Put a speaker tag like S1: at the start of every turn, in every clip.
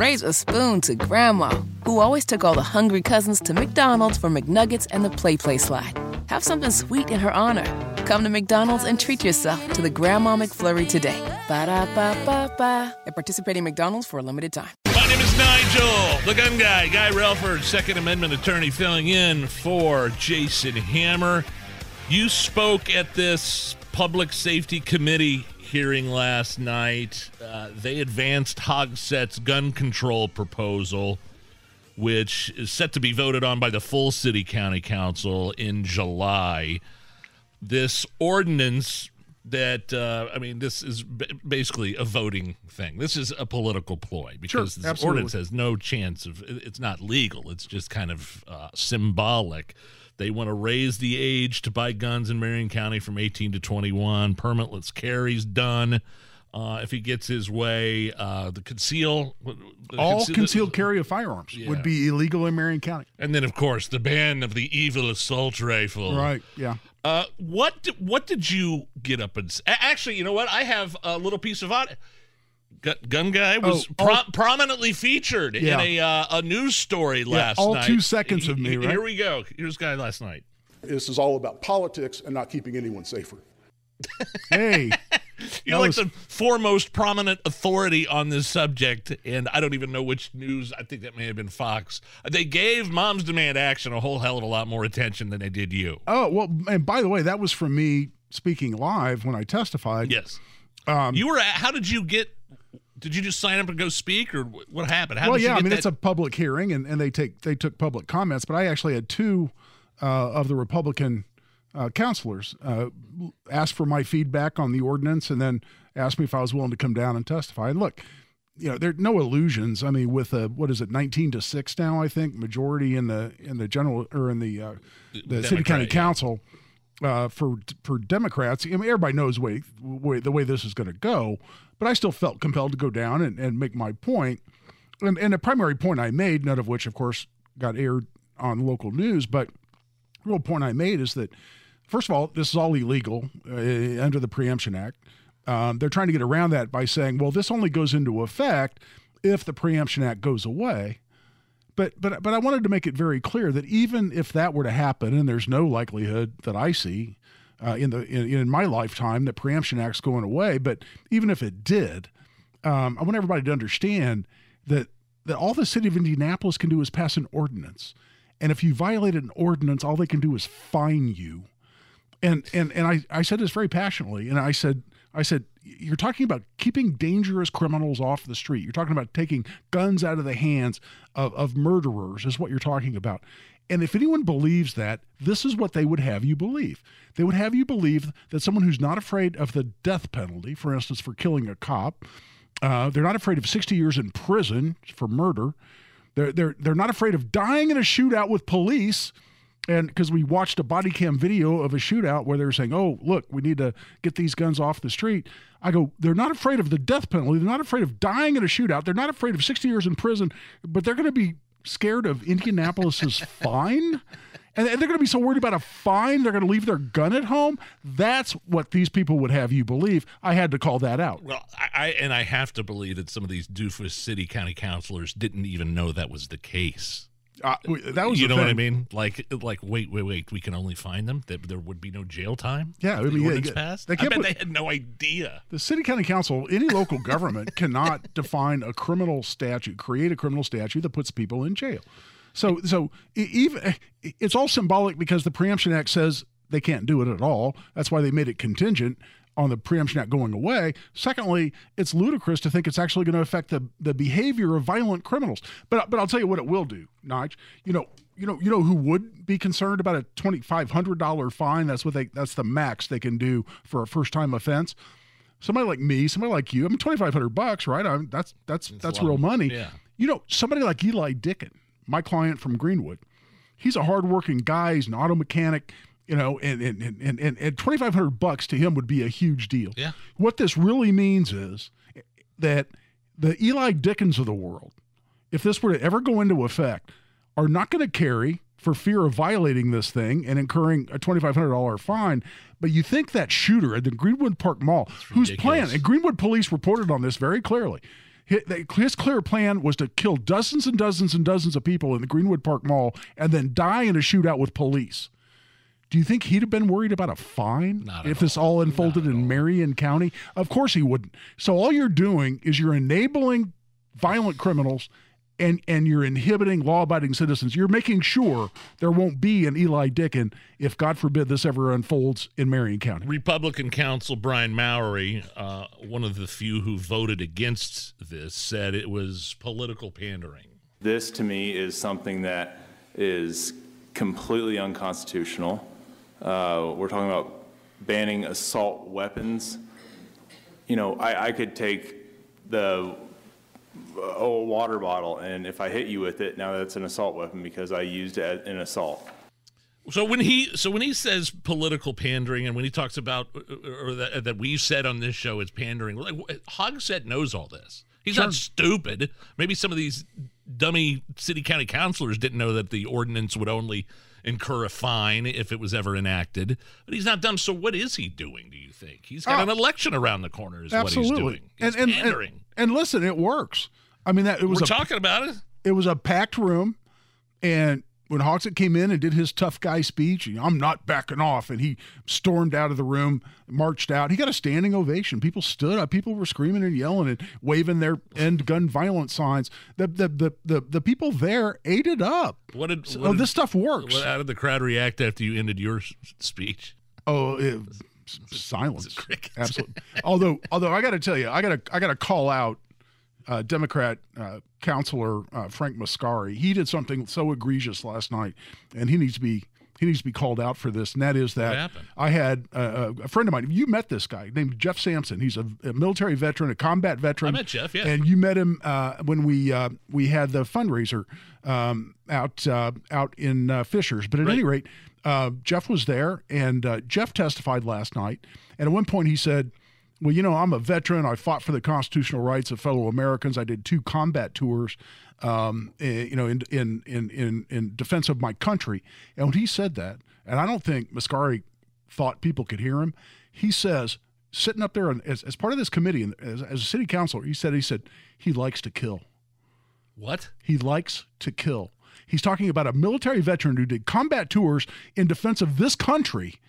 S1: raise a spoon to Grandma, who always took all the hungry cousins to McDonald's for McNuggets and the Play Play slide. Have something sweet in her honor. Come to McDonald's and treat yourself to the Grandma McFlurry today. Ba da ba ba ba. At participating McDonald's for a limited time.
S2: My name is Nigel, the gun guy, Guy Relford, Second Amendment attorney, filling in for Jason Hammer. You spoke at this Public Safety Committee hearing last night. Uh, they advanced Hogsett's gun control proposal, which is set to be voted on by the full City County Council in July. This ordinance that uh, I mean, this is b- basically a voting thing. This is a political ploy because
S3: Sure,
S2: this
S3: absolutely.
S2: ordinance has no chance of. It's not legal. It's just kind of uh, symbolic. They want to raise the age to buy guns in Marion County from 18 to 21. Permitless carry's done. Uh, if he gets his way, uh, the conceal the
S3: All
S2: conceal-
S3: concealed carry of firearms
S2: Yeah.
S3: would be illegal in Marion County.
S2: and then of course the ban of the evil assault rifle.
S3: Right. Yeah.
S2: Uh, what what did you get up and actually? You know what? I have a little piece of audio. Gun, gun guy was
S3: Oh,
S2: pro-
S3: all-
S2: prominently featured
S3: Yeah.
S2: in a uh, a news story last night.
S3: all
S2: night.
S3: two seconds of me, right?
S2: Here we go. Here's guy last night.
S4: This is all about politics and not keeping anyone safer.
S3: Hey.
S2: You're
S3: That
S2: like
S3: was-
S2: the foremost prominent authority on this subject, and I don't even know which news. I think that may have been Fox. They gave Moms Demand Action a whole hell of a lot more attention than they did you.
S3: oh well. And by the way, that was from me speaking live when I testified.
S2: Yes.
S3: Um,
S2: You were. At, how did you get? Did you just sign up and go speak, or what happened? How
S3: well,
S2: did you
S3: yeah. I mean,
S2: that?
S3: it's a public hearing, and, and they take they took public comments, but I actually had two uh, of the Republican uh, counselors uh, ask for my feedback on the ordinance, and then asked me if I was willing to come down and testify. And look, you know, there are no illusions. I mean, with a what is it, nineteen to six now? I think majority in the in the general or in the uh, the city
S2: Democrat,
S3: county
S2: yeah.
S3: council uh, for for Democrats. I mean, everybody knows way, way the way this is going to go, but I still felt compelled to go down and, and make my point. And, and the primary point I made, none of which, of course, got aired on local news, but the real point I made is that, first of all, this is all illegal uh, under the Preemption Act. Um, they're trying to get around that by saying, well, this only goes into effect if the Preemption Act goes away. But but but I wanted to make it very clear that even if that were to happen, and there's no likelihood that I see uh, in the in, in my lifetime that Preemption Act's going away, but even if it did, um, I want everybody to understand that that all the city of Indianapolis can do is pass an ordinance, and if you violate an ordinance, all they can do is fine you. And and and I I said this very passionately, and I said I said you're talking about keeping dangerous criminals off the street. You're talking about taking guns out of the hands of, of murderers is what you're talking about. And if anyone believes that, this is what they would have you believe. They would have you believe that someone who's not afraid of the death penalty, for instance, for killing a cop, uh, they're not afraid of 60 years in prison for murder. They're, they're, they're not afraid of dying in a shootout with police. And because we watched a body cam video of a shootout where they were saying, oh, look, we need to get these guns off the street. I go, they're not afraid of the death penalty. They're not afraid of dying in a shootout. They're not afraid of 60 years in prison, but they're going to be scared of Indianapolis's fine. And they're going to be so worried about a fine, they're going to leave their gun at home. That's what these people would have you believe. I had to call that out.
S2: Well, I, I and I have to believe that some of these doofus city county councilors didn't even know that was the case.
S3: Uh, that was
S2: you know what I mean? Like, like, wait, wait, wait. We can only find them. That there would be no jail time.
S3: Yeah, I
S2: If the
S3: mean, yeah, yeah,
S2: passed.
S3: they
S2: I bet
S3: put-
S2: they had no idea.
S3: The city county council, any local government cannot define a criminal statute, create a criminal statute that puts people in jail. So, so even it's all symbolic because the Preemption Act says they can't do it at all. That's why they made it contingent on the Preemption Act going away. Secondly, it's ludicrous to think it's actually going to affect the the behavior of violent criminals. But but I'll tell you what it will do, Nige. You know. You know, you know who would be concerned about a twenty five hundred dollar fine? That's what they. That's the max they can do for a first time offense somebody like me, somebody like you. I mean, twenty five hundred bucks, right? I mean, that's that's that's
S2: lot
S3: real money.
S2: yeah.
S3: You know, somebody like Eli Dicken, my client from Greenwood, he's a hardworking guy. He's an auto mechanic. You know, and and and and, and twenty five hundred bucks to him would be a huge deal.
S2: Yeah.
S3: What this really means is that the Eli Dickens of the world, if this were to ever go into effect, are not going to carry for fear of violating this thing and incurring a $2,500 fine. But you think that shooter at the Greenwood Park Mall, who's
S2: ridiculous.
S3: planned, and Greenwood police reported on this very clearly, His clear plan was to kill dozens and dozens and dozens of people in the Greenwood Park Mall and then die in a shootout with police. Do you think he'd have been worried about a fine
S2: Not
S3: if
S2: at
S3: this all unfolded
S2: Not
S3: in
S2: all.
S3: Marion County? Of course he wouldn't. So all you're doing is you're enabling violent criminals and and you're inhibiting law-abiding citizens. You're making sure there won't be an Eli Dicken if God forbid this ever unfolds in Marion County.
S2: Republican counsel Brian Mowery, uh, one of the few who voted against this, said it was political pandering.
S5: This, to me, is something that is completely unconstitutional. Uh, we're talking about banning assault weapons. You know, I, I could take the uh, old water bottle, and if I hit you with it, now that's an assault weapon because I used it in assault.
S2: So when he so when he says political pandering and when he talks about or that, that we've said on this show it's pandering, like Hogsett knows all this. He's not stupid. Maybe some of these dummy city county councilors didn't know that the ordinance would only incur a fine if it was ever enacted. But he's not dumb. So what is he doing? Do you think he's got
S3: Oh.
S2: an election around the corner? Is
S3: Absolutely.
S2: what he's doing. He's
S3: and, and, and and listen, it works. I mean that it was
S2: We're
S3: a
S2: talking about it.
S3: it was a packed room and when Hogsett came in and did his tough guy speech, you know, I'm not backing off, and he stormed out of the room, marched out. He got a standing ovation. People stood up. People were screaming and yelling and waving their end gun violence signs. The the the the, the people there ate it up.
S2: What did, what
S3: Oh,
S2: did-
S3: this stuff works.
S2: what- how did the crowd react after you ended your speech?
S3: Oh, it, silence. Absolutely. although, although I got to tell you, I got to, I got to call out uh, Democrat uh, counselor uh, Frank Mascari. He did something so egregious last night, and he needs to be. He needs to be called out for this, and that is that? I had uh, a friend of mine. You met this guy named Jeff Sampson. He's a, a military veteran, a combat veteran.
S2: I met Jeff, yeah.
S3: and you met him uh, when we uh, we had the fundraiser um, out uh, out in uh, Fishers. But at
S2: Right.
S3: any rate, uh, Jeff was there, and uh, Jeff testified last night. And at one point, he said, "Well, you know, I'm a veteran. I fought for the constitutional rights of fellow Americans. I did two combat tours." Um, eh, you know, in, in in in in defense of my country. And when he said that, and I don't think Mascari thought people could hear him, he says, sitting up there and as, as part of this committee and as, as a city councilor, he said he said he likes to kill.
S2: What?
S3: He likes to kill. He's talking about a military veteran who did combat tours in defense of this country.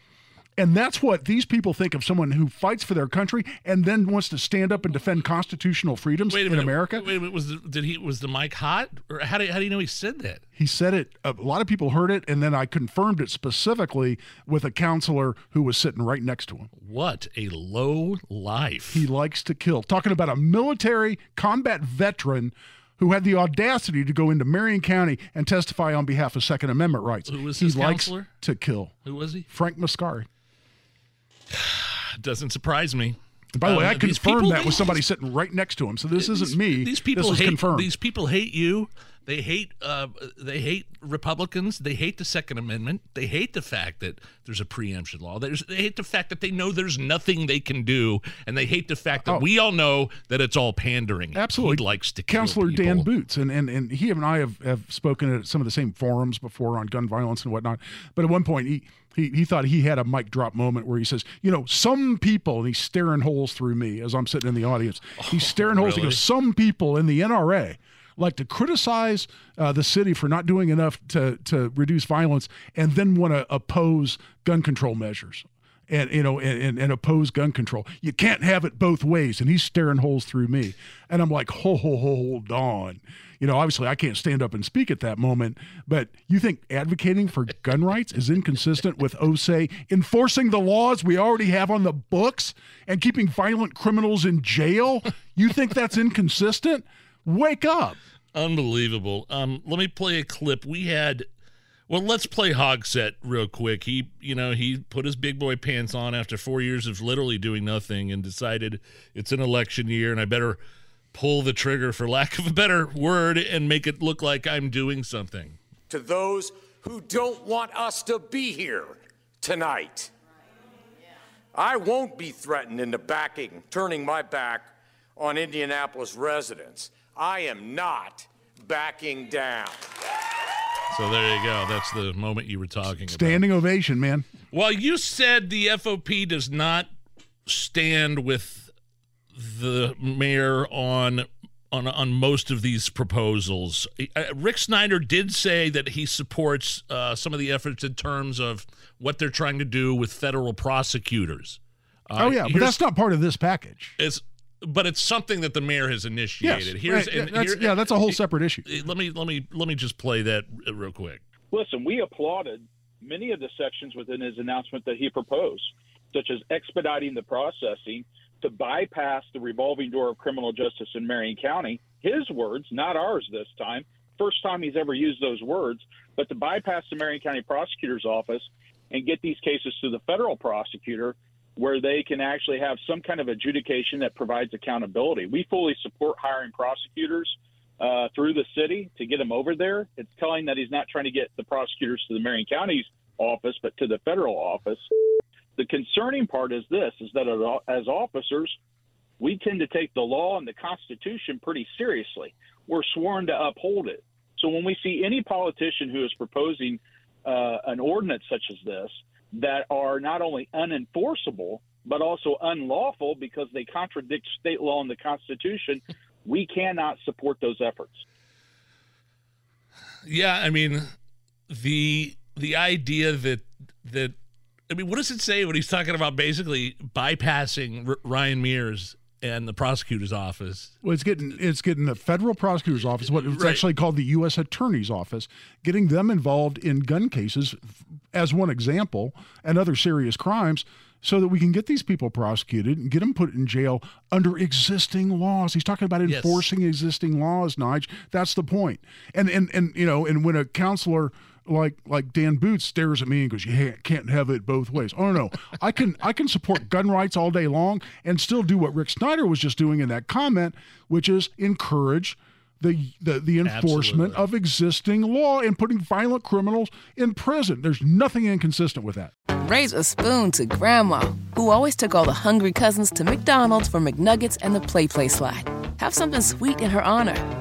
S3: And that's what these people think of someone who fights for their country and then wants to stand up and defend constitutional freedoms
S2: Wait a
S3: in
S2: minute.
S3: America.
S2: Wait a minute. Was the, did he was the mic hot or how do how do you know he said that?
S3: He said it, a lot of people heard it, and then I confirmed it specifically with a counselor who was sitting right next to him.
S2: What a low life.
S3: He likes to kill. Talking about a military combat veteran who had the audacity to go into Marion County and testify on behalf of Second Amendment rights.
S2: Who was
S3: he
S2: his
S3: likes
S2: counselor?
S3: to kill.
S2: Who was he?
S3: Frank Mascari.
S2: Doesn't surprise me.
S3: By the way,
S2: Uh,
S3: I confirmed that with somebody sitting right next to him. So this isn't me.
S2: These people
S3: this
S2: hate
S3: confirmed.
S2: these people hate you. They hate uh, they hate Republicans. They hate the Second Amendment. They hate the fact that there's a preemption law. There's, they hate the fact that they know there's nothing they can do, and they hate the fact that
S3: Oh.
S2: we all know that it's all pandering.
S3: Absolutely.
S2: he likes to
S3: Counselor. Dan Boots, and, and and he and I have, have spoken at some of the same forums before on gun violence and whatnot. But at one point, he, he he thought he had a mic drop moment where he says, you know, some people, and he's staring holes through me as I'm sitting in the audience. He's staring holes. He
S2: really?
S3: goes, some people in the NRA like to criticize uh, the city for not doing enough to to reduce violence, and then want to oppose gun control measures and you know and, and, oppose gun control. You can't have it both ways. And he's staring holes through me, and I'm like, ho ho ho, hold on. You know, obviously I can't stand up and speak at that moment, but you think advocating for gun rights is inconsistent with OSE enforcing the laws we already have on the books and keeping violent criminals in jail? You think that's inconsistent? Wake up.
S2: Unbelievable. Um, let me play a clip. We had, well, let's play Hogsett real quick. He, you know, he put his big boy pants on after four years of literally doing nothing and decided it's an election year and I better pull the trigger, for lack of a better word, and make it look like I'm doing something.
S6: to those who don't want us to be here tonight. I won't be threatened into backing, turning my back on Indianapolis residents. I am not backing down.
S2: So there you go. That's the moment you were talking about.
S3: Standing ovation, man.
S2: Well, you said the FOP does not stand with the mayor on on on most of these proposals. Rick Snyder did say that he supports uh, some of the efforts in terms of what they're trying to do with federal prosecutors.
S3: Uh, oh yeah, but that's not part of this package.
S2: It's but it's something that the mayor has initiated.
S3: Yes, Here's, right. that's, here, yeah, that's a whole eh, separate issue.
S2: Eh, let me let me let me just play that real quick.
S7: Listen, we applauded many of the sections within his announcement that he proposed, such as expediting the processing to bypass the revolving door of criminal justice in Marion County. His words, not ours this time. First time he's ever used those words, but to bypass the Marion County prosecutor's office and get these cases to the federal prosecutor where they can actually have some kind of adjudication that provides accountability. We fully support hiring prosecutors uh, through the city to get them over there. It's telling that he's not trying to get the prosecutors to the Marion County's office, but to the federal office. The concerning part is this: is that as officers, we tend to take the law and the Constitution pretty seriously. We're sworn to uphold it. So when we see any politician who is proposing uh, an ordinance such as this that are not only unenforceable but also unlawful because they contradict state law and the Constitution, we cannot support those efforts.
S2: Yeah, I mean the the idea that that I mean, what does it say when he's talking about basically bypassing R- Ryan Mears and the prosecutor's office?
S3: Well, it's getting it's getting the federal prosecutor's office, what it's right. actually called the U.S. Attorney's office, getting them involved in gun cases, as one example, and other serious crimes, so that we can get these people prosecuted and get them put in jail under existing laws. He's talking about enforcing yes. existing laws, Nige. That's the point. And and and you know, and when a counselor like like Dan Boots stares at me and goes, "You can't have it both ways." Oh no, I can I can support gun rights all day long and still do what Rick Snyder was just doing in that comment, which is encourage the the, the enforcement Absolutely. of existing law and putting violent criminals in prison. There's nothing inconsistent with that.
S1: Raise a spoon to Grandma, who always took all the hungry cousins to McDonald's for McNuggets and the Play Play slide. Have something sweet in her honor.